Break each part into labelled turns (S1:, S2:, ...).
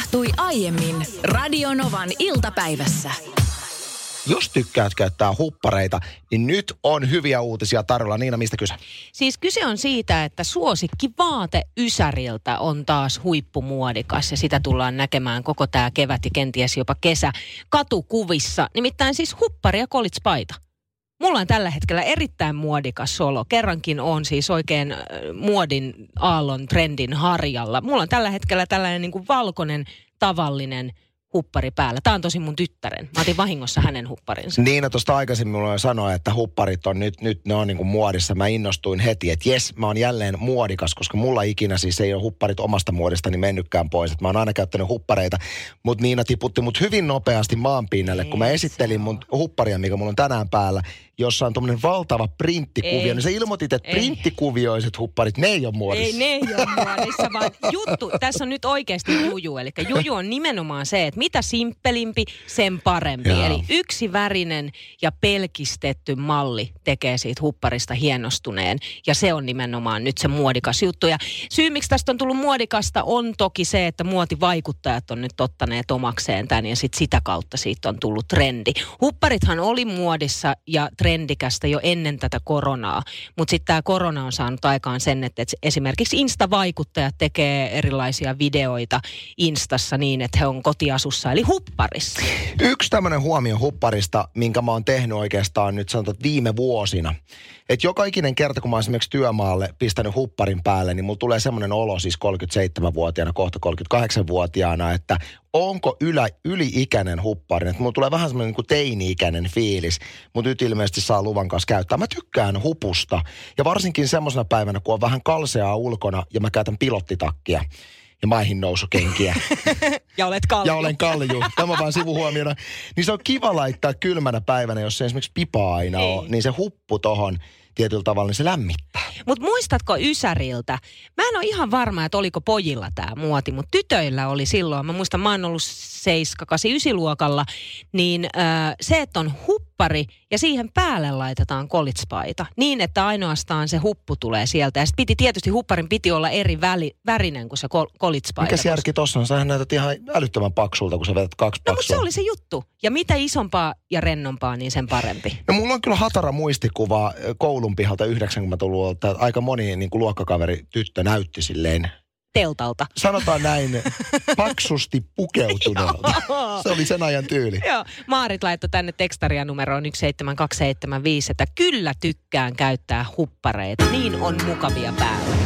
S1: tapahtui aiemmin Radionovan iltapäivässä.
S2: Jos tykkäät käyttää huppareita, niin nyt on hyviä uutisia tarjolla. Niina, mistä kyse?
S3: Siis kyse on siitä, että suosikki vaate Ysäriltä on taas huippumuodikas ja sitä tullaan näkemään koko tämä kevät ja kenties jopa kesä katukuvissa. Nimittäin siis huppari ja kolitspaita. Mulla on tällä hetkellä erittäin muodikas solo. Kerrankin on siis oikein äh, muodin aallon trendin harjalla. Mulla on tällä hetkellä tällainen niin kuin valkoinen tavallinen huppari päällä. Tämä on tosi mun tyttären. Mä otin vahingossa hänen hupparinsa.
S2: Niina tuosta aikaisemmin mulla sanoi, että hupparit on nyt, nyt ne on niin kuin muodissa. Mä innostuin heti, että jes, mä oon jälleen muodikas, koska mulla ikinä siis ei ole hupparit omasta muodistani mennytkään pois. Et mä oon aina käyttänyt huppareita, mutta Niina tiputti mut hyvin nopeasti maanpinnalle, kun mä esittelin mun hupparia, mikä mulla on tänään päällä jossa on tuommoinen valtava printtikuvio, ei. niin sä ilmoitit, että ei. printtikuvioiset hupparit, ne ei ole muodissa.
S3: Ei, ne ei ole muodissa, vaan juttu, tässä on nyt oikeasti juju. Eli juju on nimenomaan se, että mitä simppelimpi, sen parempi. Jaa. Eli yksivärinen ja pelkistetty malli tekee siitä hupparista hienostuneen. Ja se on nimenomaan nyt se muodikas juttu. Ja syy, miksi tästä on tullut muodikasta, on toki se, että muotivaikuttajat on nyt ottaneet omakseen tämän ja sit sitä kautta siitä on tullut trendi. Hupparithan oli muodissa ja trendi trendikästä jo ennen tätä koronaa. Mutta sitten tämä korona on saanut aikaan sen, että esimerkiksi Insta-vaikuttajat tekee erilaisia videoita Instassa niin, että he on kotiasussa, eli hupparissa.
S2: Yksi tämmöinen huomio hupparista, minkä mä oon tehnyt oikeastaan nyt sanotaan viime vuosina. Että joka ikinen kerta, kun mä oon esimerkiksi työmaalle pistänyt hupparin päälle, niin mulla tulee semmoinen olo siis 37-vuotiaana, kohta 38-vuotiaana, että onko ylä, yli-ikäinen huppari. Että mulla tulee vähän semmoinen niin teini-ikäinen fiilis, mutta nyt ilmeisesti saa luvan kanssa käyttää. Mä tykkään hupusta ja varsinkin semmoisena päivänä, kun on vähän kalseaa ulkona ja mä käytän pilottitakkia ja maihin nousukenkiä.
S3: ja olet kalju.
S2: Ja olen kalju. Tämä vaan sivuhuomiona. Niin se on kiva laittaa kylmänä päivänä, jos se esimerkiksi pipa aina on, niin se huppu tohon tietyllä tavalla, niin se lämmittää.
S3: Mutta muistatko Ysäriltä? Mä en ole ihan varma, että oliko pojilla tämä muoti, mutta tytöillä oli silloin. Mä muistan, mä oon ollut 7, 8, 9 luokalla. Niin äh, se, että on huppari ja siihen päälle laitetaan kolitspaita. Niin, että ainoastaan se huppu tulee sieltä. Ja sitten piti tietysti, hupparin piti olla eri väli, värinen kuin se kol, kolitspaita.
S2: Mikä järki tossa on? Sähän näytät ihan älyttömän paksulta, kun sä vedät kaksi
S3: paksua. No, mutta se oli se juttu. Ja mitä isompaa ja rennompaa, niin sen parempi.
S2: No mulla on kyllä hatara muistikuva koulun pihalta 90-luvulta. Aika moni niin kuin luokkakaveri tyttö näytti silleen
S3: teltalta.
S2: Sanotaan näin, paksusti pukeutuneelta. Se oli sen ajan tyyli.
S3: Joo, Maarit laittoi tänne tekstaria numeroon 17275, että kyllä tykkään käyttää huppareita. Niin on mukavia päällä.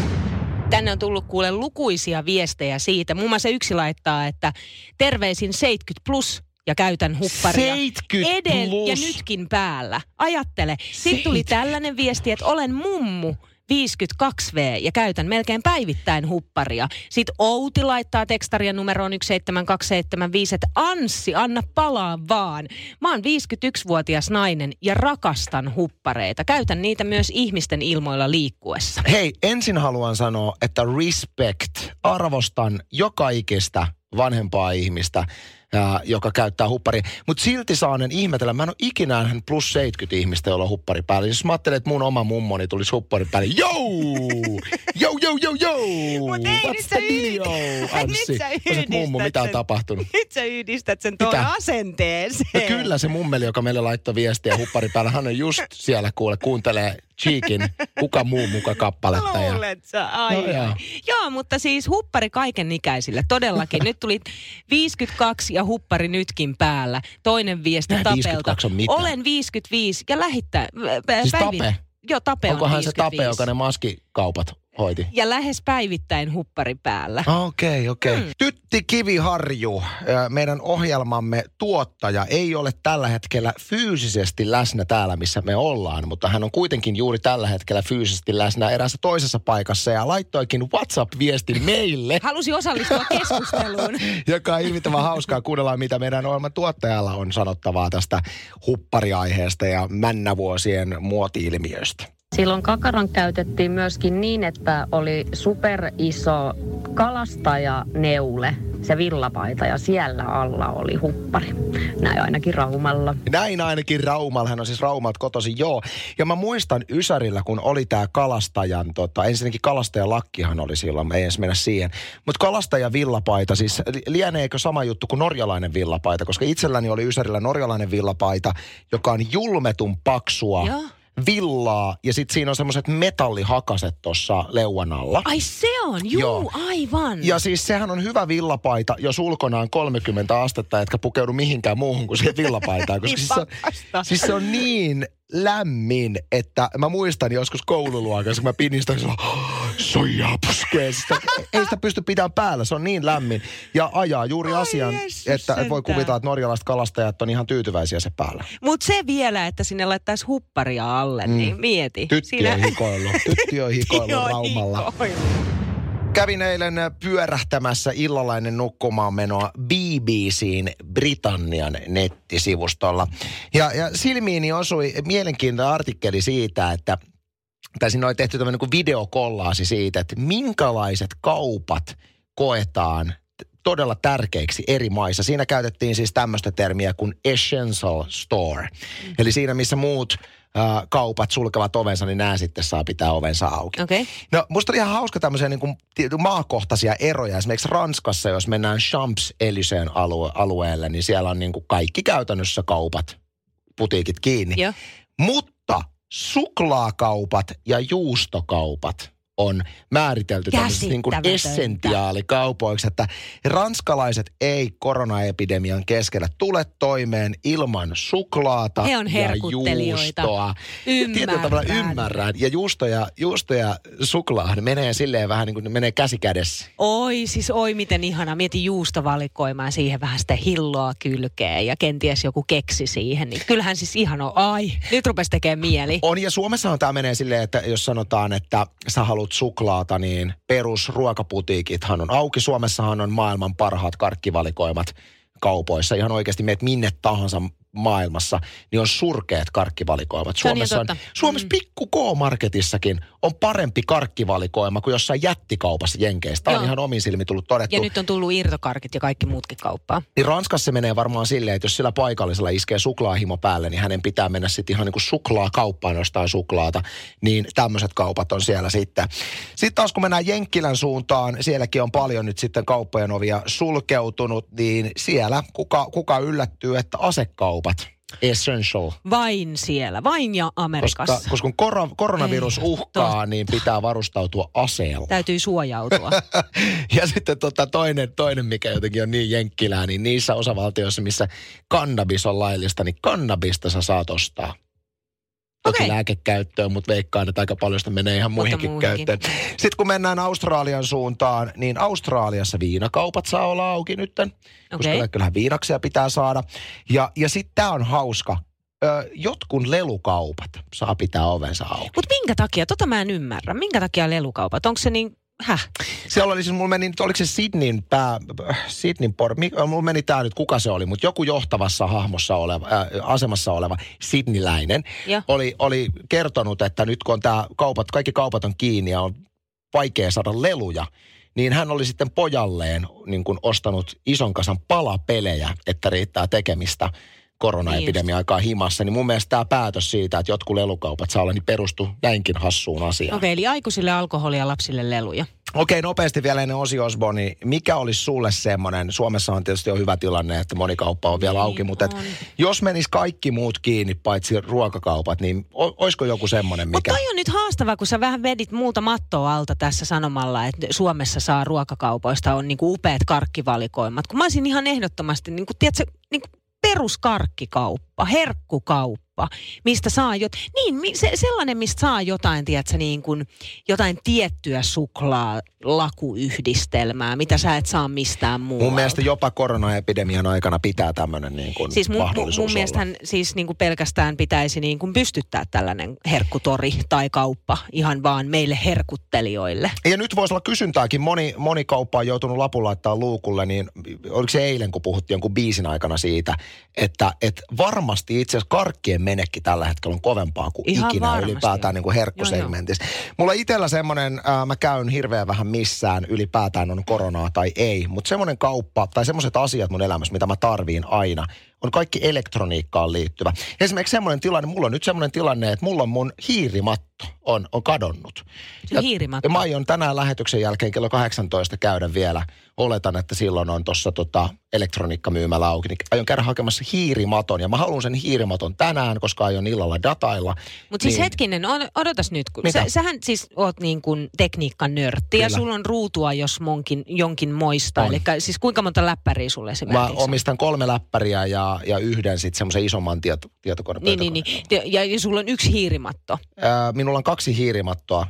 S3: Tänne on tullut kuule lukuisia viestejä siitä. Muun muassa yksi laittaa, että terveisin 70 plus ja käytän hupparia.
S2: 70
S3: Eden plus. ja nytkin päällä. Ajattele. Sitten tuli tällainen viesti, että olen mummu 52V ja käytän melkein päivittäin hupparia. Sitten Outi laittaa tekstaria numeroon 17275, että Anssi, anna palaa vaan. Mä oon 51-vuotias nainen ja rakastan huppareita. Käytän niitä myös ihmisten ilmoilla liikkuessa.
S2: Hei, ensin haluan sanoa, että respect. Arvostan joka ikistä vanhempaa ihmistä ää, joka käyttää huppari. Mutta silti saanen ihmetellä, mä en ole ikinä hän plus 70 ihmistä, jolla on huppari päällä. Jos mä ajattelen, että mun oma mummoni tulisi huppari päälle, jou! Jou, jou, jou, jou!
S3: Mut ei, What's the video,
S2: Anssi? Nyt mummo, mitä on tapahtunut?
S3: Nyt sä yhdistät sen tuon asenteeseen.
S2: No kyllä se mummeli, joka meille laittoi viestiä huppari päällä, hän on just siellä kuule, kuuntelee Cheekin Kuka muu muka kappaletta.
S3: Luulet sä? Ai, no, joo. joo, mutta siis huppari kaiken ikäisille, todellakin. Nyt tuli 52 ja huppari nytkin päällä. Toinen viesti tapelta. Olen 55 ja lähittää.
S2: Siis päivin, tape?
S3: Joo, tape
S2: Onkohan
S3: on 55.
S2: se tape, joka ne maskikaupat hoiti.
S3: Ja lähes päivittäin huppari päällä.
S2: Okei, okay, okei. Okay. Mm. Tytti Kiviharju, meidän ohjelmamme tuottaja, ei ole tällä hetkellä fyysisesti läsnä täällä, missä me ollaan, mutta hän on kuitenkin juuri tällä hetkellä fyysisesti läsnä eräässä toisessa paikassa ja laittoikin WhatsApp-viestin meille.
S3: Halusi osallistua keskusteluun.
S2: joka on ilmittävän hauskaa. Kuunnellaan, mitä meidän ohjelman tuottajalla on sanottavaa tästä huppariaiheesta ja männävuosien muoti-ilmiöistä.
S4: Silloin kakaran käytettiin myöskin niin, että oli super iso kalastajaneule se villapaita ja siellä alla oli huppari. Näin ainakin Raumalla.
S2: Näin ainakin Raumalla, hän on siis Raumalta kotosi, joo. Ja mä muistan Ysärillä, kun oli tää kalastajan, tota, ensinnäkin kalastajan lakkihan oli silloin, me ei edes mennä siihen. Mutta kalastajan villapaita, siis lieneekö sama juttu kuin norjalainen villapaita, koska itselläni oli Ysärillä norjalainen villapaita, joka on julmetun paksua.
S3: Joo.
S2: Villaa ja sitten siinä on semmoiset metallihakaset tuossa leuan alla.
S3: Ai se on, juu,
S2: Joo.
S3: aivan.
S2: Ja siis sehän on hyvä villapaita, jos ulkona on 30 astetta, etkä pukeudu mihinkään muuhun kuin siihen villapaitaan. Koska siis, se siis se on niin lämmin, että mä muistan joskus koululuokassa, kun mä pinin sitä, että soijaa puskee. Sitä, ei sitä pysty pitämään päällä, se on niin lämmin. Ja ajaa juuri
S3: Ai
S2: asian,
S3: Jeesus
S2: että voi
S3: sentään.
S2: kuvitella, että norjalaiset kalastajat on ihan tyytyväisiä se päällä.
S3: Mutta se vielä, että sinne laittaisi hupparia alle, mm. niin mieti.
S2: Tytti on hikoillut, tytti on hikoillut Raumalla.
S3: hikoillut.
S2: Kävin eilen pyörähtämässä illalainen nukkumaan menoa BBCn Britannian nettisivustolla. Ja, ja silmiini osui mielenkiintoinen artikkeli siitä, että tai siinä oli tehty tämmöinen niin videokollaasi siitä, että minkälaiset kaupat koetaan todella tärkeiksi eri maissa. Siinä käytettiin siis tämmöistä termiä kuin essential store. Eli siinä, missä muut äh, kaupat sulkevat ovensa, niin nämä sitten saa pitää ovensa auki.
S3: Okay.
S2: No musta oli ihan hauska tämmöisiä niin kuin, maakohtaisia eroja. Esimerkiksi Ranskassa, jos mennään Champs-Élysées alue- alueelle, niin siellä on niin kuin kaikki käytännössä kaupat, putiikit kiinni.
S3: Joo.
S2: Mutta suklaakaupat ja juustokaupat on määritelty tämmöisiksi niin kuin essentiaalikaupoiksi, että ranskalaiset ei koronaepidemian keskellä tule toimeen ilman suklaata
S3: He on
S2: ja juustoa. Tietyllä tavalla
S3: Ymmärrän.
S2: Ja juusto ja, juusto ja suklaa ne menee silleen vähän niin kuin ne menee käsi kädessä.
S3: Oi, siis oi miten ihana. Mieti juustovalikoimaa siihen vähän sitä hilloa kylkeen ja kenties joku keksi siihen. Niin kyllähän siis ihan on. Ai, nyt rupesi tekemään mieli.
S2: On ja Suomessahan tämä menee silleen, että jos sanotaan, että sä haluat suklaata, niin perusruokaputiikithan on auki. Suomessahan on maailman parhaat karkkivalikoimat kaupoissa. Ihan oikeasti meet minne tahansa maailmassa, niin on surkeat karkkivalikoimat.
S3: On niin
S2: Suomessa, on. Suomessa pikku K-marketissakin on parempi karkkivalikoima kuin jossain jättikaupassa Jenkeistä. Tämä on ihan omin silmi tullut todettu.
S3: Ja nyt on tullut irtokarkit ja kaikki muutkin kauppaan.
S2: Niin Ranskassa se menee varmaan silleen, että jos sillä paikallisella iskee suklaahimo päälle, niin hänen pitää mennä sitten ihan niin kuin suklaakauppaan jostain suklaata. Niin tämmöiset kaupat on siellä sitten. Sitten taas kun mennään Jenkkilän suuntaan, sielläkin on paljon nyt sitten kauppojen ovia sulkeutunut, niin siellä kuka, kuka yllättyy, että asekaupat, essential.
S3: Vain siellä, vain ja Amerikassa.
S2: Koska, koska kun kor- koronavirus
S3: Ei,
S2: uhkaa,
S3: totta.
S2: niin pitää varustautua aseella.
S3: Täytyy suojautua.
S2: Ja sitten tota toinen, toinen, mikä jotenkin on niin jenkkilää, niin niissä osavaltioissa, missä kannabis on laillista, niin kannabista sä saat ostaa. Toki
S3: Okei.
S2: lääkekäyttöön, mutta veikkaan, että aika paljon sitä menee ihan muihinkin
S3: muuhinkin.
S2: käyttöön. Sitten kun mennään Australian suuntaan, niin Australiassa viinakaupat saa olla auki nytten, koska
S3: Okei.
S2: kyllähän viinaksia pitää saada. Ja, ja sitten tämä on hauska. Ö, jotkun lelukaupat saa pitää ovensa auki.
S3: Mutta minkä takia? Tota mä en ymmärrä. Minkä takia lelukaupat? Onko se niin... Häh?
S2: Siellä oli siis, mulla meni, nyt, oliko se Sydneyn pää, Sydneyn por, mi- mulla meni tää nyt, kuka se oli, mutta joku johtavassa hahmossa oleva, äh, asemassa oleva Sydneyläinen
S3: Joo.
S2: oli, oli kertonut, että nyt kun on tää kaupat, kaikki kaupat on kiinni ja on vaikea saada leluja, niin hän oli sitten pojalleen niin kuin ostanut ison kasan palapelejä, että riittää tekemistä koronaepidemia aikaa himassa. Niin mun mielestä tämä päätös siitä, että jotkut lelukaupat saa olla, niin perustuu näinkin hassuun asiaan.
S3: Okei, eli aikuisille alkoholia, lapsille leluja.
S2: Okei, nopeasti vielä ennen Osi Osborni. Mikä olisi sulle semmoinen, Suomessa on tietysti jo hyvä tilanne, että moni kauppa on vielä
S3: Niin
S2: auki, mutta et, jos menis kaikki muut kiinni, paitsi ruokakaupat, niin o, olisiko joku semmoinen,
S3: Mutta
S2: mikä...
S3: toi on nyt haastava, kun sä vähän vedit muuta mattoa alta tässä sanomalla, että Suomessa saa ruokakaupoista on niinku upeat karkkivalikoimat. Kun mä olisin ihan ehdottomasti, niinku, tiedätkö, niinku peruskarkkikauppa, herkkukauppa, mistä saa jot... Niin, se, sellainen, mistä saa jotain, tiedätkö, niin kuin, jotain tiettyä suklaa, lakuyhdistelmää, mitä sä et saa mistään muualta.
S2: Mun mielestä jopa koronaepidemian aikana pitää tämmöinen niin kuin
S3: Siis mun, mun,
S2: mahdollisuus
S3: mun
S2: olla.
S3: mielestähän siis niin kuin pelkästään pitäisi niin kuin pystyttää tällainen herkkutori tai kauppa ihan vaan meille herkuttelijoille.
S2: Ja nyt voisi olla kysyntääkin. Moni, moni kauppa on joutunut lapun laittaa luukulle, niin oliko se eilen, kun puhuttiin jonkun biisin aikana siitä, että, että varmasti itse asiassa karkkien menekki tällä hetkellä on kovempaa kuin
S3: Ihan
S2: ikinä
S3: varmasti
S2: ylipäätään niin kuin herkkusegmentissä. Mulla itsellä semmoinen, äh, mä käyn hirveän vähän missään ylipäätään on koronaa tai ei, mutta semmoinen kauppa tai semmoiset asiat mun elämässä, mitä mä tarviin aina, on kaikki elektroniikkaan liittyvä. Esimerkiksi semmoinen tilanne, mulla on nyt semmoinen tilanne, että mulla on mun hiirimatto on, on kadonnut.
S3: Se hiirimatto.
S2: Ja mä aion tänään lähetyksen jälkeen kello 18 käydä vielä. Oletan, että silloin on tuossa tota, elektroniikkamyymälä auki. Niin aion käydä hakemassa hiirimaton. Ja mä haluan sen hiirimaton tänään, koska aion illalla datailla.
S3: Mutta siis
S2: Niin.
S3: hetkinen, on, odotas nyt. Kun
S2: Mitä?
S3: sä, sähän siis oot niin kuin tekniikan nörtti ja
S2: Kyllä.
S3: sulla on ruutua, jos monkin, jonkin moista. Eli siis kuinka monta läppäriä sulle
S2: Mä
S3: esimerkiksi on?
S2: omistan kolme läppäriä ja, ja yhden sitten semmoisen isomman tieto, tietokoneen.
S3: Niin, niin, niin. Ja, ja sulla on yksi hiirimatto.
S2: Ää, minulla on kaksi hiirimattoa.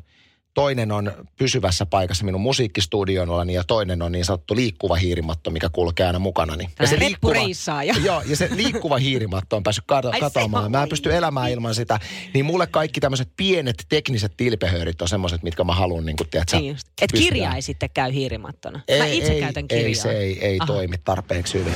S2: Toinen on pysyvässä paikassa minun musiikkistudiollani ja toinen on niin sanottu liikkuva hiirimatto, mikä kulkee aina mukanani. Ja
S3: Tällainen reppureissaaja.
S2: Joo, ja se liikkuva hiirimatto on päässyt kato,
S3: Ai se
S2: katoamaan. Mä en pysty elämään ilman sitä. Niin mulle kaikki tämmöiset pienet tekniset tilpehöörit on semmoiset, mitkä mä haluan, niin tiedätkö,
S3: Niin just. Et
S2: pystyä-
S3: kirja ei sitten käy hiirimattona.
S2: Ei,
S3: Mä itse
S2: ei,
S3: käytän kirjaa.
S2: Ei, se ei, ei
S3: Aha.
S2: toimi tarpeeksi hyvin.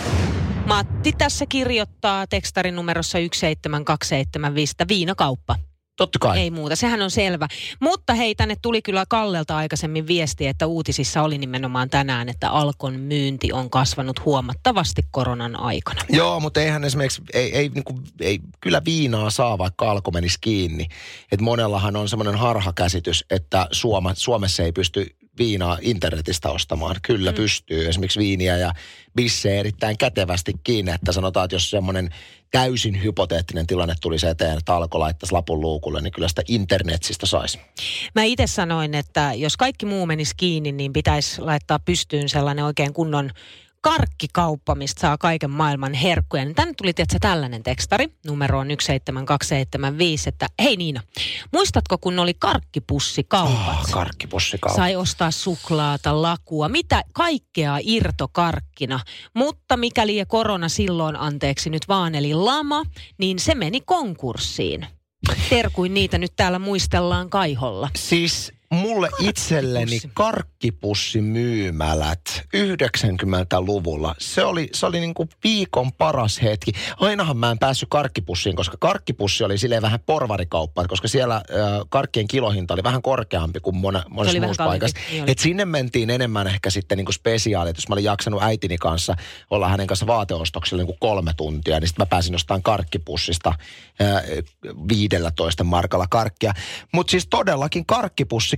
S3: Matti tässä kirjoittaa tekstarin numerossa 17275 että viinakauppa.
S2: Totta kai.
S3: Ei muuta, sehän on selvä. Mutta hei, tänne tuli kyllä Kallelta aikaisemmin viesti, että uutisissa oli nimenomaan tänään, että Alkon myynti on kasvanut huomattavasti koronan aikana.
S2: Joo, mutta eihän esimerkiksi, ei, ei, niin kuin, ei kyllä viinaa saa, vaikka alko menisi kiinni. Et monellahan on semmoinen harhakäsitys, että Suoma, Suomessa ei pysty viinaa internetistä ostamaan. Kyllä mm. pystyy. Esimerkiksi viiniä ja bissejä erittäin kätevästi kiinni. Että sanotaan, että jos semmoinen täysin hypoteettinen tilanne tulisi eteen, että alko laittaisi lapun luukulle, niin kyllä sitä internetsistä saisi.
S3: Mä itse sanoin, että jos kaikki muu menisi kiinni, niin pitäisi laittaa pystyyn sellainen oikein kunnon karkkikauppa, mistä saa kaiken maailman herkkuja. Niin tänne tuli tietysti tällainen tekstari, numero on 17275, että hei Niina, muistatko kun oli karkkipussikaupat?
S2: Oh, karkkipussikaupat.
S3: Sai ostaa suklaata, lakua, mitä kaikkea irtokarkkina. Mutta mikäli korona silloin, anteeksi nyt vaan, eli lama, niin se meni konkurssiin. Terkuin niitä nyt täällä muistellaan kaiholla.
S2: Siis mulle itselleni karkkipussimyymälät 90-luvulla, se oli, se oli niinku viikon paras hetki. Ainahan mä en päässyt karkkipussiin, koska karkkipussi oli silleen vähän porvarikauppa, koska siellä äh, karkkien kilohinta oli vähän korkeampi kuin mona, monessa muussa paikassa.
S3: niin.
S2: Et sinne mentiin enemmän ehkä sitten niinku spesiaalit. Jos mä olin jaksanut äitini kanssa olla hänen kanssa vaateostoksella niinku kolme tuntia, niin sitten mä pääsin jostain karkkipussista äh, 15 markalla karkkia. Mutta siis todellakin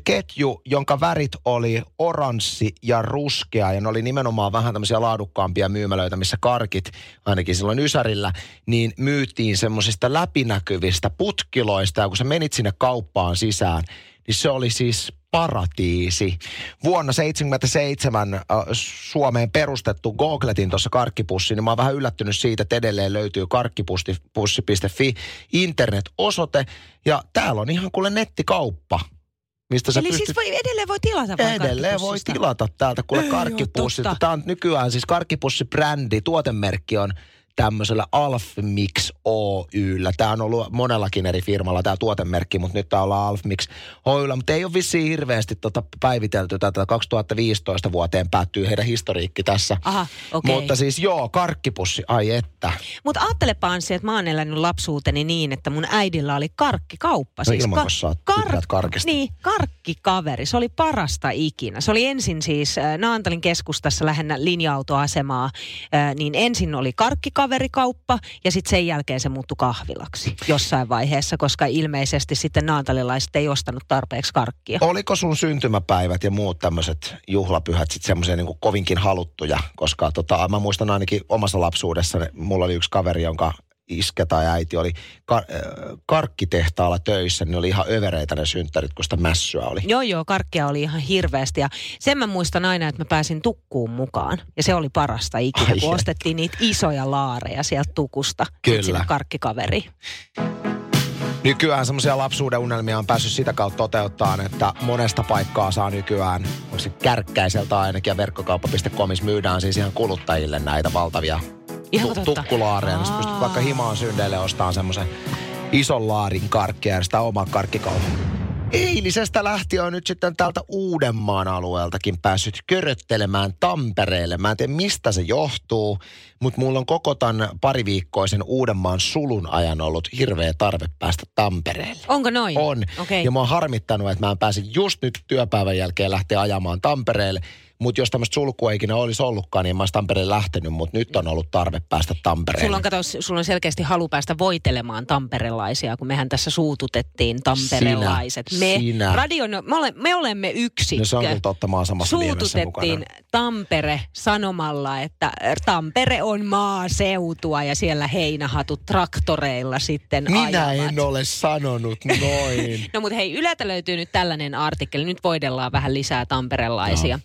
S2: karkkipussiketju, jonka värit oli oranssi ja ruskea, ja ne oli nimenomaan vähän tämmöisiä laadukkaampia myymälöitä, missä karkit, ainakin silloin Ysärillä, niin myytiin semmoisista läpinäkyvistä putkiloista, ja kun sä menit sinne kauppaan sisään, niin se oli siis paratiisi. Vuonna 77 äh, Suomeen perustettu, googletin tuossa karkkipussi, niin mä oon vähän yllättynyt siitä, että edelleen löytyy karkkipussi.fi internet-osoite, ja täällä on ihan kuule nettikauppa, mistä sä
S3: Eli
S2: pystyt...
S3: siis voi, ededelleen voi tilata vai
S2: Edelleen voi tilata täältä kuule karkkipussit. Tämä on nykyään siis karkkipussi-brändi, tuotemerkki on tämmöisellä Alfmix Oyllä. Tämä on ollut monellakin eri firmalla tämä tuotemerkki, mutta nyt tämä ollaan Alfmix Oyllä. Mutta ei ole vissiin hirveästi tota päivitelty tätä 2015 vuoteen päättyy heidän historiikki tässä.
S3: Aha, okei.
S2: Mutta siis joo, karkkipussi, ai että.
S3: Mutta ajattelepa Anssi, että mä oon elänyt lapsuuteni niin, että mun äidillä oli karkkikauppa.
S2: No ilman, kun sä oot tykkäät karkista.
S3: Niin, karkkikaveri. Se oli parasta ikinä. Se oli ensin siis äh, Naantalin keskustassa lähennä linja-autoasemaa. Äh, niin ensin oli karkkikaverikauppa ja sitten sen jälkeen se muuttui kahvilaksi jossain vaiheessa, koska ilmeisesti sitten naantalilaiset ei ostanut tarpeeksi karkkia.
S2: Oliko sun syntymäpäivät ja muut tämmöiset juhlapyhät sitten semmoisia niin kovinkin haluttuja? Koska tota, mä muistan ainakin omassa lapsuudessani, mulla oli yksi kaveri, jonka iskä tai äiti oli kar- äh, karkkitehtaalla töissä, niin oli ihan övereitä ne synttärit, kun sitä mässyä oli.
S3: Joo, joo, karkkia oli ihan hirveästi ja sen mä muistan aina, että mä pääsin tukkuun mukaan. Ja se oli parasta ikinä,
S2: Ai
S3: kun
S2: et.
S3: ostettiin niitä isoja laareja sieltä tukusta.
S2: Kyllä.
S3: Sinne karkkikaveri.
S2: Nykyään semmoisia lapsuuden unelmia on päässyt sitä kautta toteuttaa, että monesta paikkaa saa nykyään, onko se kärkkäiseltä ainakin ja verkkokauppa.comissa myydään siis ihan kuluttajille näitä valtavia
S3: Ihan
S2: tu- tukkulaareja. Niin pystyt vaikka himaan syndeille ostamaan semmoisen ison laarin karkkia ja sitä omaa karkkikaupan. Eilisestä lähtien on nyt sitten täältä Uudenmaan alueeltakin päässyt köröttelemään Tampereelle. Mä en tiedä mistä se johtuu, mutta mulla on koko tämän pariviikkoisen Uudenmaan sulun ajan ollut hirveä tarve päästä Tampereelle.
S3: Onko noin?
S2: On.
S3: Okei.
S2: Ja mä oon harmittanut, että mä en pääse just nyt työpäivän jälkeen lähteä ajamaan Tampereelle. Mutta jos tämmöistä sulkua ikinä olisi ollutkaan, niin mä olisin Tampereelle lähtenyt, mutta nyt on ollut tarve päästä Tampereelle.
S3: Sulla on, kato, sulla on selkeästi halu päästä voitelemaan tamperelaisia, kun mehän tässä suututettiin tamperelaiset.
S2: Sinä,
S3: me,
S2: sinä.
S3: radion, me, ole, me olemme yksikkö.
S2: No se on kyllä totta, mä samassa
S3: Suututettiin. Tampere sanomalla, että Tampere on maaseutua ja siellä heinähatut traktoreilla sitten
S2: Minä
S3: ajavat.
S2: en ole sanonut noin.
S3: No mutta hei, Yleltä löytyy nyt tällainen artikkeli. Nyt voidellaan vähän lisää tamperelaisia.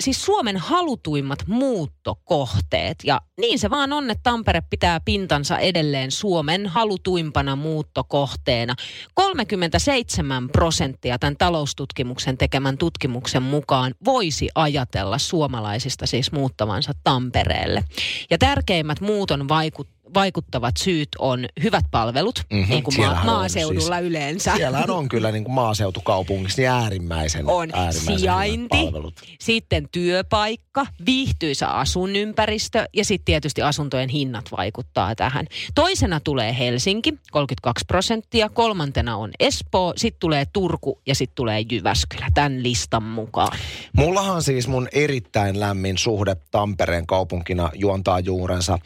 S3: Siis Suomen halutuimmat muuttokohteet. Ja niin se vaan on, että Tampere pitää pintansa edelleen Suomen halutuimpana muuttokohteena. 37 prosenttia tämän taloustutkimuksen tekemän tutkimuksen mukaan voisi ajatella suomalaisista siis muuttavansa Tampereelle. Ja tärkeimmät muuton vaikut, vaikuttavat syyt on hyvät palvelut,
S2: Mhm,
S3: niin kuin ma-
S2: on
S3: maaseudulla
S2: siis-
S3: yleensä.
S2: Siellähän on kyllä niin kuin maaseutukaupungissa niin äärimmäisen,
S3: on
S2: äärimmäisen
S3: sijainti,
S2: palvelut.
S3: sitten työpaikka, viihtyisä asuinympäristö ja sitten tietysti asuntojen hinnat vaikuttaa tähän. Toisena tulee Helsinki, 32 prosenttia, kolmantena on Espoo, sitten tulee Turku ja sitten tulee Jyväskylä tämän listan mukaan.
S2: Mullahan siis mun erittäin lämmin suhde Tampereen kaupunkina juontaa juurensa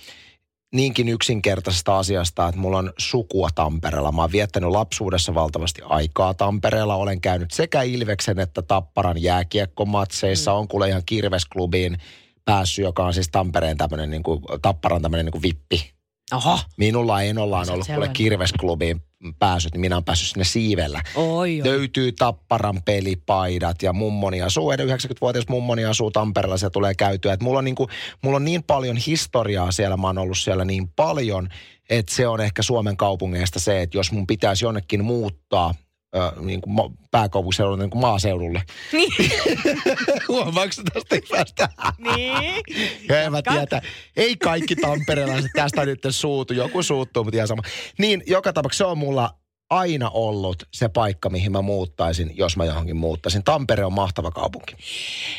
S2: niinkin yksinkertaisesta asiasta, että mulla on sukua Tampereella. Mä oon viettänyt lapsuudessa valtavasti aikaa Tampereella. Olen käynyt sekä Ilveksen että Tapparan jääkiekkomatseissa. Mm. On kuule ihan Kirvesklubiin päässyt, joka on siis Tampereen tämmöinen niin kuin, Tapparan tämmöinen niin kuin vippi.
S3: Oho.
S2: Minulla ei ollaan ollut kuule. Kirvesklubiin pääsyt, niin minä olen päässyt sinne siivellä.
S3: Oi, oi.
S2: Löytyy Tapparan pelipaidat ja mummoni asuu, edes 90-vuotias mummoni asuu Tampereella, se tulee käytyä. Et mulla, on niinku, mulla on niin paljon historiaa siellä, mä oon ollut siellä niin paljon, että se on ehkä Suomen kaupungeista se, että jos mun pitäisi jonnekin muuttaa ö, niin kuin ma- pääkaupunkiseudulle, niin kuin maaseudulle.
S3: Niin.
S2: Huomaatko tästä hyvästä?
S3: niin.
S2: Ja en mä tiedä, ei kaikki tamperelaiset tästä nyt suutu. Joku suuttuu, mutta ihan sama. Niin, joka tapauksessa se on mulla aina ollut se paikka, mihin mä muuttaisin, jos mä johonkin muuttaisin. Tampere on mahtava kaupunki.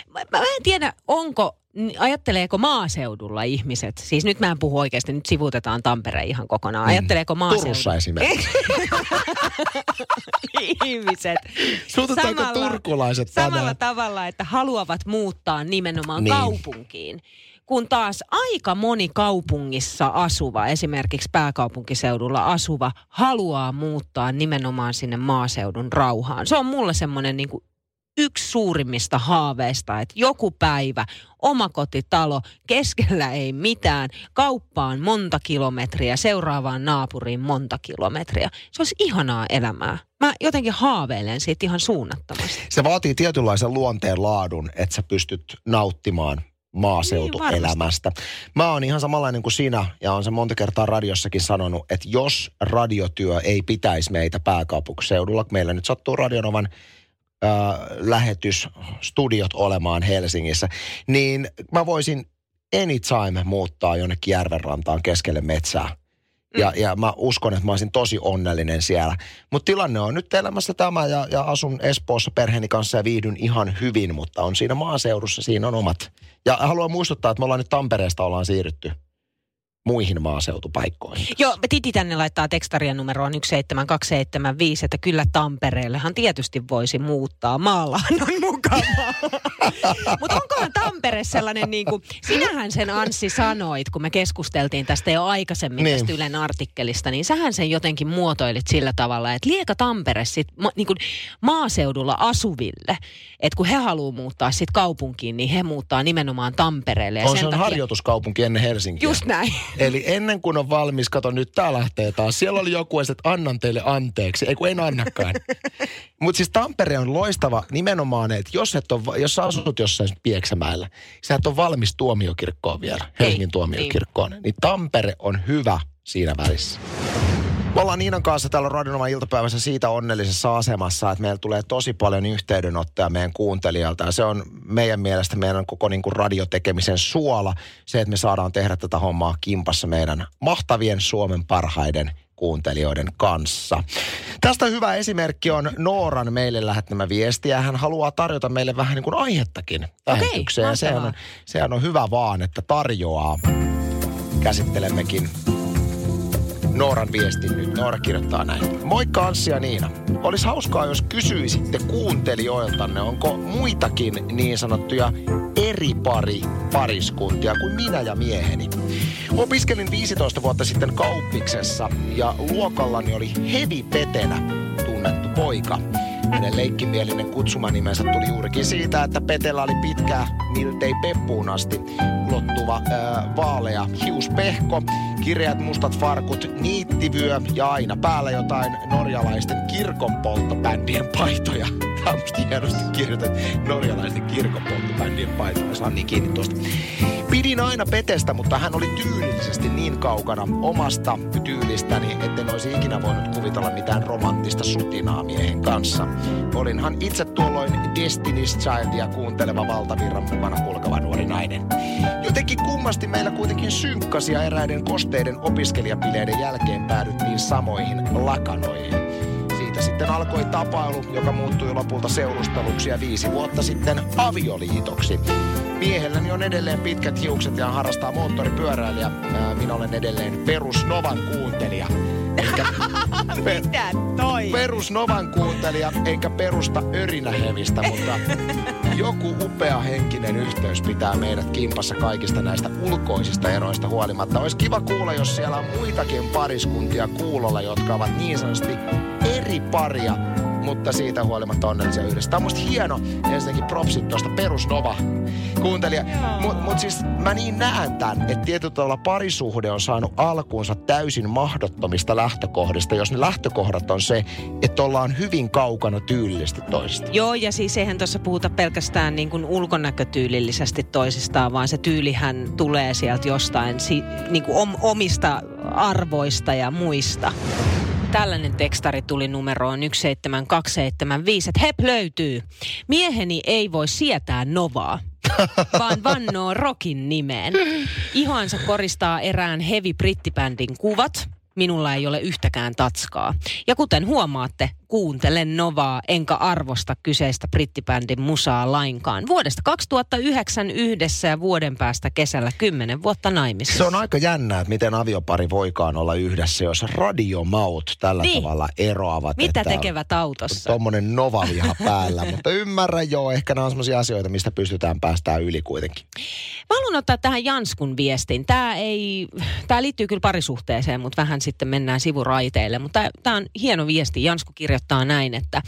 S3: Mä, mä en tiedä, onko, ajatteleeko maaseudulla ihmiset, siis nyt mä en puhu oikeasti, nyt sivuutetaan Tampere ihan kokonaan. Ajatteleeko maaseudulla?
S2: Turussa esimerkiksi.
S3: ihmiset.
S2: Suututaanko
S3: Samalla-
S2: turkulaiset
S3: Samalla
S2: tänään?
S3: tavalla, että haluavat muuttaa nimenomaan niin. kaupunkiin. Kun taas aika moni kaupungissa asuva, esimerkiksi pääkaupunkiseudulla asuva, haluaa muuttaa nimenomaan sinne maaseudun rauhaan. Se on mulle semmoinen niin yksi suurimmista haaveista, että joku päivä omakotitalo, keskellä ei mitään, kauppaan monta kilometriä, seuraavaan naapuriin monta kilometriä. Se olisi ihanaa elämää. Mä jotenkin haaveilen siitä ihan suunnattomasti.
S2: Se vaatii tietynlaisen luonteen laadun, että sä pystyt nauttimaan maaseutuelämästä. Mä oon ihan samanlainen kuin sinä ja on se monta kertaa radiossakin sanonut, että jos radiotyö ei pitäisi meitä pääkaupunkiseudulla, meillä nyt sattuu Radionovan äh, lähetysstudiot olemaan Helsingissä, niin mä voisin anytime muuttaa jonnekin järvenrantaan keskelle metsää. Ja, ja mä uskon, että mä olisin tosi onnellinen siellä. Mutta tilanne on nyt elämässä tämä ja, ja asun Espoossa perheeni kanssa ja viihdyn ihan hyvin, mutta on siinä maaseudussa, siinä on omat. Ja haluan muistuttaa, että me ollaan nyt Tampereesta ollaan siirrytty muihin maaseutupaikkoihin.
S3: Joo, Titi tänne laittaa tekstarien numeroon 17275, että kyllä Tampereellehan tietysti voisi muuttaa. Maallahan on mukavaa. Mutta onkohan Tampere sellainen niin kuin, sinähän sen Anssi sanoit, kun me keskusteltiin tästä jo aikaisemmin
S2: Niin.
S3: tästä Ylen artikkelista, niin sähän sen jotenkin muotoilit sillä tavalla, että lieka Tampere sit ma, niin kuin maaseudulla asuville, että kun he haluaa muuttaa sit kaupunkiin, niin he muuttaa nimenomaan Tampereelle. Ja
S2: On
S3: sen
S2: se on
S3: takia,
S2: harjoituskaupunki ennen Helsinkiä.
S3: Just näin.
S2: Eli ennen kuin on valmis, kato nyt tää lähtee taas. Siellä oli joku, että annan teille anteeksi. Ei kun en annakaan. Mutta siis Tampere on loistava nimenomaan, että jos, et ole, jos sä asut jossain Pieksämäellä, sä et ole valmis tuomiokirkkoon vielä, Helsingin tuomiokirkkoon, niin Tampere on hyvä siinä välissä. Me ollaan Niinan kanssa täällä Radionovan iltapäivässä siitä onnellisessa asemassa, että meillä tulee tosi paljon yhteydenottoja meidän kuuntelijalta. Ja se on meidän mielestä meidän koko niin kuin radiotekemisen suola. Se, että me saadaan tehdä tätä hommaa kimpassa meidän mahtavien Suomen parhaiden kuuntelijoiden kanssa. Tästä hyvä esimerkki on Nooran meille lähettämä viesti ja hän haluaa tarjota meille vähän niin kuin aihettakin lähetykseen. se on, sehän on hyvä vaan, että tarjoaa. Käsittelemmekin Nooran viestin nyt. Noora kirjoittaa näin. Moikka Anssi ja Niina. Olisi hauskaa, jos kysyisitte kuuntelijoiltanne, onko muitakin niin sanottuja eri pari pariskuntia kuin minä ja mieheni. Opiskelin 15 vuotta sitten kauppiksessa ja luokallani oli Hevi Petenä tunnettu poika. Hänen leikkimielinen kutsumanimensä tuli juurikin siitä, että Petellä oli pitkä, miltei peppuun asti ulottuva vaalea hiuspehko, kireät mustat farkut, niittivyö ja aina päällä jotain norjalaisten kirkonpolttobändien paitoja. On musta hienosti kirjoitettu norjalaisten kirkonpolttobändien. Saan niin kiinni tuosta. Pidin aina Petestä, mutta hän oli tyylillisesti niin kaukana omasta tyylistäni, etten olisi ikinä voinut kuvitella mitään romanttista sutinaa miehen kanssa. Olinhan itse tuolloin Destiny's Childia kuunteleva valtavirran mukana kulkeva nuori nainen. Jotenkin kummasti meillä kuitenkin synkkasi ja eräiden kosteiden opiskelijapileiden jälkeen päädyttiin samoihin lakanoihin. Siitä sitten alkoi tapailu, joka muuttui lopulta seurusteluksi ja viisi vuotta sitten avioliitoksi. Miehelläni on edelleen pitkät hiukset ja harrastaa moottoripyöräilijä. Minä olen edelleen perus Novan kuuntelija. Enkä
S3: Mitä toi?
S2: perus Novan kuuntelija, enkä perusta örinähevistä, mutta joku upea henkinen yhteys pitää meidät kimpassa kaikista näistä ulkoisista eroista huolimatta. Olisi kiva kuulla, jos siellä on muitakin pariskuntia kuulolla, jotka ovat niin sanotusti eri paria, mutta siitä huolimatta onnellisia yhdessä. Tämä on musta hieno, ensinnäkin propsit tuosta perusnova kuuntelija. Mutta mut siis mä niin näen tämän, että tietyllä tavalla parisuhde on saanut alkuunsa täysin mahdottomista lähtökohdista, jos ne lähtökohdat on se, että ollaan hyvin kaukana tyylillisesti toisista.
S3: Joo, ja siis eihän tuossa puhuta pelkästään niin kuin ulkonäkötyylillisesti toisistaan, vaan se tyylihän tulee sieltä jostain si, niin kuin om, omista arvoista ja muista. Tällainen tekstari tuli numeroon 17275, että hep löytyy. Mieheni ei voi sietää Novaa, vaan vannoo Rokin nimeen. Ihoansa koristaa erään heavy brittibändin kuvat. Minulla ei ole yhtäkään tatskaa. Ja kuten huomaatte, kuuntelen Novaa enkä arvosta kyseistä brittibändin musaa lainkaan. Vuodesta 2009 yhdessä ja vuoden päästä kesällä 10 vuotta naimisissa.
S2: Se on aika jännää, että miten aviopari voikaan olla yhdessä, jos radiomaut tällä
S3: Niin.
S2: tavalla eroavat.
S3: Mitä
S2: että
S3: tekevät autossa?
S2: Tuommoinen novaviha päällä, mutta ymmärrän joo, ehkä nämä on sellaisia asioita, mistä pystytään päästään yli kuitenkin.
S3: Mä haluan ottaa tähän Janskun viestin. Tämä, ei, tämä liittyy kyllä parisuhteeseen, mutta vähän sitten mennään sivuraiteille. Mutta tämä on hieno viesti. Jansku kirjoittaa näin, että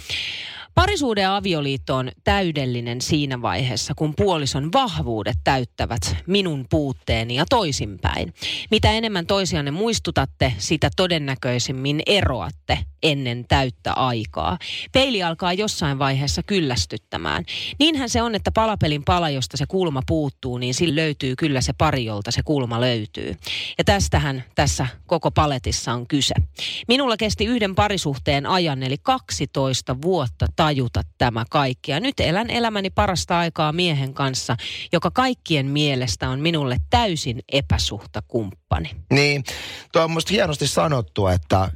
S3: Parisuhde ja avioliitto on täydellinen siinä vaiheessa, kun puolison vahvuudet täyttävät minun puutteeni ja toisinpäin. Mitä enemmän toisianne muistutatte, sitä todennäköisimmin eroatte ennen täyttä aikaa. Peili alkaa jossain vaiheessa kyllästyttämään. Niinhän se on, että palapelin pala, josta se kulma puuttuu, niin sillä löytyy kyllä se pari, jolta se kulma löytyy. Ja tästähän tässä koko paletissa on kyse. Minulla kesti yhden parisuhteen ajan, eli 12 vuotta tajuta tämä kaikki. Ja nyt elän elämäni parasta aikaa miehen kanssa, joka kaikkien mielestä on minulle täysin epäsuhtakumppani.
S2: Niin, tuo on musta hienosti sanottu, että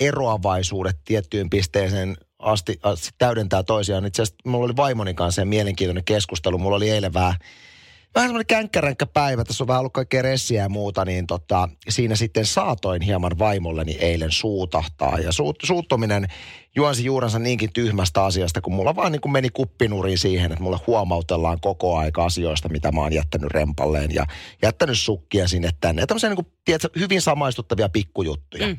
S2: eroavaisuudet tiettyyn pisteeseen asti, asti täydentää toisiaan. Itse asiassa mulla oli vaimoni kanssa mielenkiintoinen keskustelu. Mulla oli eilen vähän, vähän semmoinen känkkäränkkä päivä. Tässä on vähän ollut kaikkea ressiä ja muuta, niin tota, siinä sitten saatoin hieman vaimolleni eilen suutahtaa. Ja suut, suuttuminen juonsi juurensa niinkin tyhmästä asiasta, kun mulla vaan niin kuin meni kuppinuriin siihen, että mulle huomautellaan koko aika asioista, mitä mä oon jättänyt rempalleen ja jättänyt sukkia sinne tänne. Ja tämmöisiä niin kuin, tiedätkö, hyvin samaistuttavia pikkujuttuja. Mm.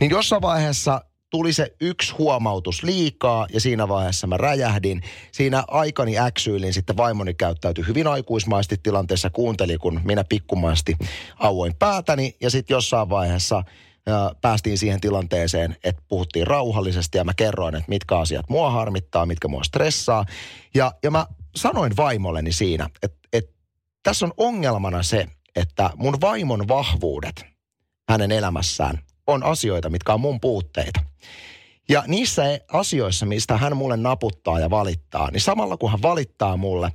S2: Niin jossain vaiheessa tuli se yksi huomautus liikaa ja siinä vaiheessa mä räjähdin. Siinä aikani äksyilin, sitten vaimoni käyttäytyi hyvin aikuismaisesti tilanteessa, kuunteli kun minä pikkumaisesti auoin päätäni ja sitten jossain vaiheessa ja päästiin siihen tilanteeseen, että puhuttiin rauhallisesti ja mä kerroin, että mitkä asiat mua harmittaa, mitkä mua stressaa. Ja, ja mä sanoin vaimolleni siinä, että, että tässä on ongelmana se, että mun vaimon vahvuudet hänen elämässään on asioita, mitkä on mun puutteita. Ja niissä asioissa, mistä hän mulle naputtaa ja valittaa, niin samalla kun hän valittaa mulle,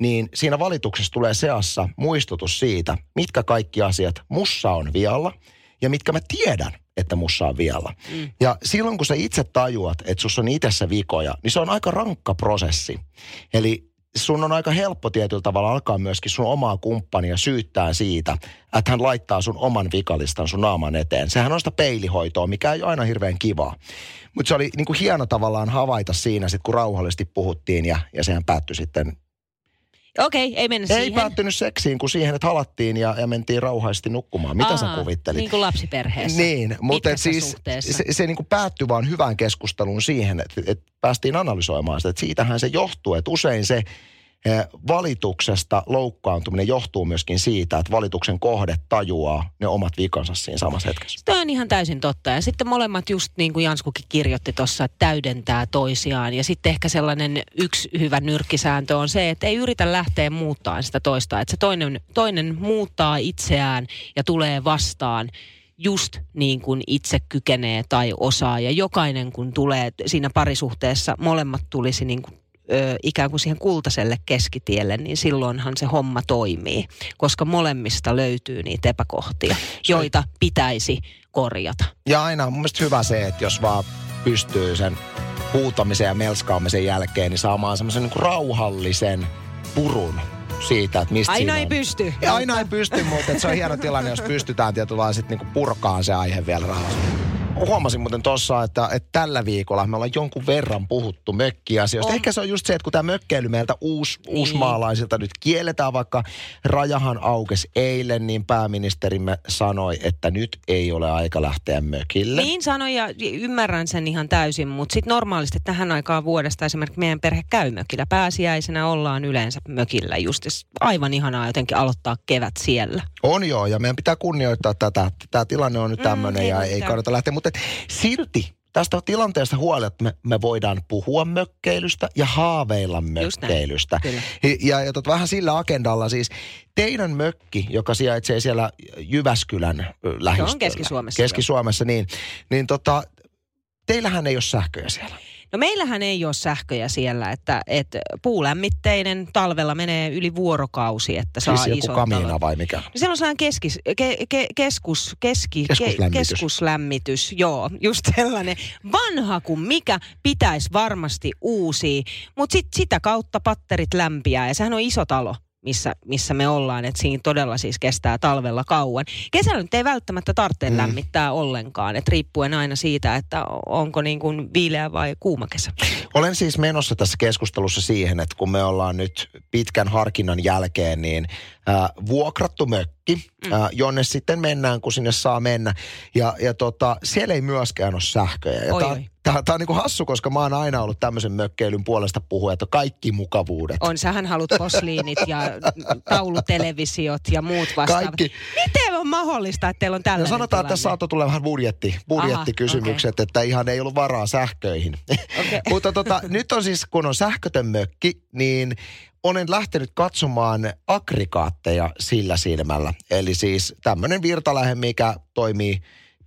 S2: niin siinä valituksessa tulee seassa muistutus siitä, mitkä kaikki asiat mussa on vialla ja mitkä mä tiedän, että mussa on vielä. Mm. Ja silloin kun sä itse tajuat, että sussa on itsessä vikoja, niin se on aika rankka prosessi. Eli sun on aika helppo tietyllä tavalla alkaa myöskin sun omaa kumppania syyttää siitä, että hän laittaa sun oman vikalistan sun naaman eteen. Sehän on sitä peilihoitoa, mikä ei ole aina hirveän kivaa. Mutta se oli niin kuin hieno tavallaan havaita siinä, sit kun rauhallisesti puhuttiin ja, ja sehän päättyi sitten
S3: Okei, okay, ei mennä
S2: ei
S3: siihen.
S2: päättynyt seksiin, kun siihen, että halattiin ja, ja mentiin rauhallisesti nukkumaan. Mitä
S3: Aa,
S2: sä kuvittelit?
S3: Niin kuin lapsiperheessä.
S2: Niin, mutta et siis
S3: suhteessa.
S2: se, se niin kuin päättyi vaan hyvään keskusteluun siihen, että, että päästiin analysoimaan sitä. Että siitähän se johtuu, että usein se valituksesta loukkaantuminen johtuu myöskin siitä, että valituksen kohde tajuaa ne omat vikansa siinä samassa hetkessä.
S3: Toi on ihan täysin totta. Ja sitten molemmat just niin kuin Janskukin kirjoitti tuossa, täydentää toisiaan. Ja sitten ehkä sellainen yksi hyvä nyrkkisääntö on se, että ei yritä lähteä muuttaa sitä toista. Että se toinen, toinen muuttaa itseään ja tulee vastaan just niin kuin itse kykenee tai osaa. Ja jokainen kun tulee siinä parisuhteessa, molemmat tulisi niin kuin ö, ikään kuin siihen kultaiselle keskitielle, niin silloinhan se homma toimii, koska molemmista löytyy niitä epäkohtia, joita pitäisi korjata.
S2: Ja aina on mun mielestä hyvä se, että jos vaan pystyy sen huutamisen ja melskaamisen jälkeen, niin saamaan semmoisen niin rauhallisen purun siitä, että mistä
S3: Aina ei
S2: on.
S3: pysty.
S2: Ja aina ei pysty, mutta se on hieno tilanne, jos pystytään tietyllä sitten niinku purkaan se aihe vielä rauhassa. Huomasin muuten tuossa, että, että tällä viikolla me ollaan jonkun verran puhuttu mökkiasioista.
S3: On.
S2: Ehkä se on just se, että kun tämä mökkeily meiltä uus,
S3: Niin.
S2: uusmaalaisilta nyt kielletään, vaikka rajahan aukesi eilen, niin pääministerimme sanoi, että nyt ei ole aika lähteä mökille.
S3: Niin sanoin ja ymmärrän sen ihan täysin, mutta sitten normaalisti tähän aikaan vuodesta esimerkiksi meidän perhe käy mökillä. Pääsiäisenä ollaan yleensä mökillä just. Aivan ihanaa jotenkin aloittaa kevät siellä.
S2: On joo, ja meidän pitää kunnioittaa tätä. Tämä tilanne on nyt tämmöinen
S3: Mm,
S2: ja ei
S3: mitään.
S2: kannata lähteä. Mutta silti tästä tilanteesta huolimatta me, me voidaan puhua mökkeilystä ja haaveilla
S3: näin,
S2: mökkeilystä. Ja, ja, ja tot, vähän sillä agendalla siis teidän mökki, joka sijaitsee siellä Jyväskylän lähistöllä.
S3: Keski-Suomessa,
S2: Keski-Suomessa, niin, niin tota, teillähän ei ole sähköjä siellä.
S3: No meillähän ei ole sähköjä siellä, että, että puulämmitteinen talvella menee yli vuorokausi, että saa
S2: Siis joku kamiina vai mikä?
S3: No siellä on sellainen keskis, ke, ke, keskus, keski,
S2: Keskuslämmitys.
S3: keskuslämmitys, joo, just sellainen. Vanha kuin mikä pitäisi varmasti uusia, mutta sit, sitä kautta patterit lämpiää ja sehän on iso talo. Missä, missä me ollaan, että siinä todella siis kestää talvella kauan. Kesällä nyt ei välttämättä tarvitse mm. lämmittää ollenkaan, että riippuen aina siitä, että onko niin kuin viileä vai kuuma kesä.
S2: Olen siis menossa tässä keskustelussa siihen, että kun me ollaan nyt pitkän harkinnan jälkeen, niin äh, vuokrattu mökki, mm. äh, jonne sitten mennään, kun sinne saa mennä. Ja, ja tota, siellä ei myöskään ole sähköjä. Ja
S3: Oi,
S2: tää,
S3: oi.
S2: Tää, tää on niinku hassu, koska mä oon aina ollut tämmöisen mökkeilyn puolesta puhuja, että kaikki mukavuudet.
S3: On, sähän haluat posliinit ja taulutelevisiot ja muut vastaavat.
S2: Kaikki.
S3: Miten on mahdollista, että teillä on
S2: No
S3: tällainen
S2: sanotaan, että tässä
S3: tilanne?
S2: saattoi tulla vähän budjetti, budjettikysymykset, että ihan ei ollut varaa sähköihin.
S3: Okei.
S2: Mutta tota, nyt on siis, kun on sähkötön mökki, niin olen lähtenyt katsomaan aggregaatteja sillä silmällä. Eli siis tämmöinen virtalähe, mikä toimii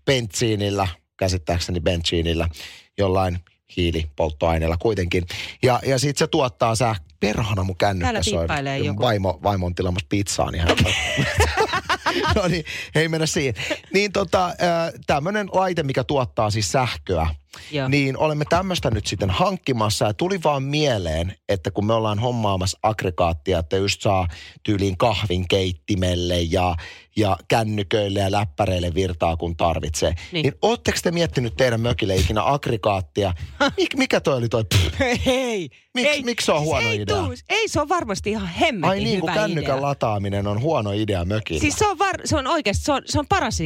S2: bensiinillä, käsittääkseni bensiinillä, jollain hiilipolttoaineella kuitenkin. Ja, ja sitten se tuottaa sähkö. Perhana mun kännykkä soi. Vaimo, vaimo on tilamassa pizzaa, niin hän... no niin, ei mennä siihen. Niin tota, tämmöinen laite, mikä tuottaa siis sähköä,
S3: Joo.
S2: niin olemme tämmöistä nyt sitten hankkimassa ja tuli vaan mieleen, että kun me ollaan hommaamassa aggregaattia, että just saa tyyliin kahvin keittimelle ja, ja kännyköille ja läppäreille virtaa kun tarvitsee. Niin,
S3: Niin.
S2: ootteko te miettinyt teidän mökille ikinä aggregaattia? Mik, mikä toi oli toi? Pff,
S3: Hei,
S2: Miksi-
S3: ei,
S2: miksi se on huono
S3: ei
S2: idea?
S3: Tuu, ei, se on varmasti ihan hemmetin
S2: Ai niin, kun kännykän
S3: idea.
S2: lataaminen on huono idea mökillä.
S3: Siis se on, var, se on oikeasti, se on, se on paras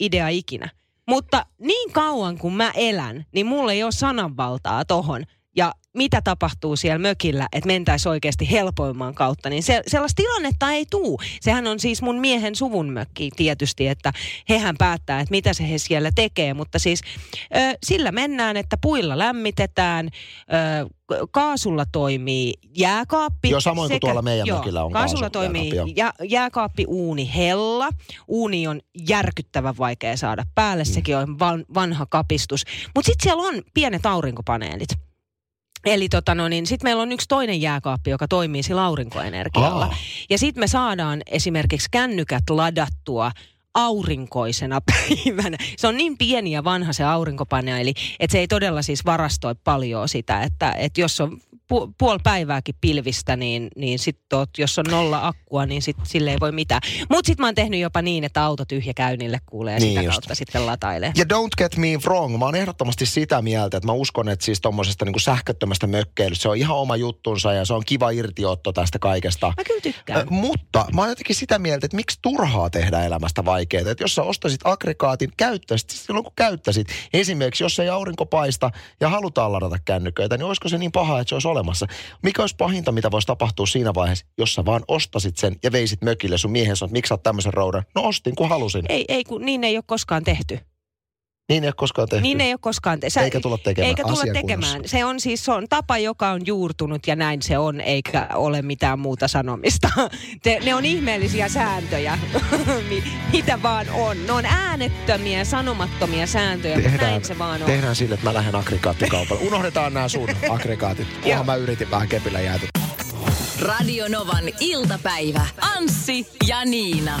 S3: idea ikinä. Mutta niin kauan kuin mä elän, niin mulla ei ole sananvaltaa tohon. Ja mitä tapahtuu siellä mökillä, että mentäisiin oikeasti helpoimman kautta, niin se, sellaista tilannetta ei tuu. Sehän on siis mun miehen suvun mökki tietysti, että hehän päättää, että mitä se he siellä tekee. Mutta siis ö, sillä mennään, että puilla lämmitetään, ö, kaasulla toimii jääkaappi.
S2: Joo, samoin kuin tuolla meidän mökillä on
S3: Kaasulla
S2: kaasu-
S3: toimii
S2: jääkaappi,
S3: ja, jääkaappi uuni hella. Uuni on järkyttävän vaikea saada päälle,
S2: Mm.
S3: sekin on van, vanha kapistus. Mutta sitten siellä on pienet aurinkopaneelit. Eli tota no niin, sitten meillä on yksi toinen jääkaappi, joka toimii sillä aurinkoenergialla.
S2: Aa.
S3: Ja sitten me saadaan esimerkiksi kännykät ladattua aurinkoisena päivänä. Se on niin pieni ja vanha se aurinkopaneeli, että se ei todella siis varastoi paljon sitä, että, että jos on pu- puoli päivääkin pilvistä, niin, niin sit oot, jos on nolla akkua, niin sit, sille ei voi mitään. Mutta sitten mä oon tehnyt jopa niin, että auto tyhjäkäynnille kuulee ja
S2: Niin
S3: sitä
S2: just.
S3: kautta sitten latailee.
S2: Ja don't get me wrong, mä oon ehdottomasti sitä mieltä, että mä uskon, että siis tommosesta niinku sähköttömästä mökkeilystä, se on ihan oma juttunsa ja se on kiva irtiotto tästä kaikesta.
S3: Mä kyllä tykkään.
S2: Ö, mutta mä oon jotenkin sitä mieltä, että miksi turhaa tehdä elämästä vaikeaa. Että jos sä ostasit aggregaatin, käyttäisit silloin kun käyttäisit. Esimerkiksi jos ei aurinko paista ja halutaan ladata kännyköitä, niin olisiko se niin paha, että se olisi olemassa? Mikä olisi pahinta, mitä voisi tapahtua siinä vaiheessa, jos sä vaan ostasit sen ja veisit mökille sun miehen sanot, miksi sä oot tämmöisen roudan? No ostin, kun halusin.
S3: Ei, ei kun niin ei ole koskaan tehty.
S2: Niin ei ole koskaan tehty.
S3: Niin ei ole koskaan tehty.
S2: Eikä tulla tekemään.
S3: Eikä tulla tekemään. Se on siis se on tapa, joka on juurtunut ja näin se on, eikä ole mitään muuta sanomista. Te, ne on ihmeellisiä sääntöjä, Mi- mitä vaan on. Ne on äänettömiä, sanomattomia sääntöjä, mutta näin se vaan on.
S2: tehdään sille, että mä lähden aggregaattikaupalle. Unohdetaan nämä sun aggregaatit. Kunhan mä yritin vähän kepillä jäätä.
S1: Radio Novan iltapäivä. Anssi ja Niina.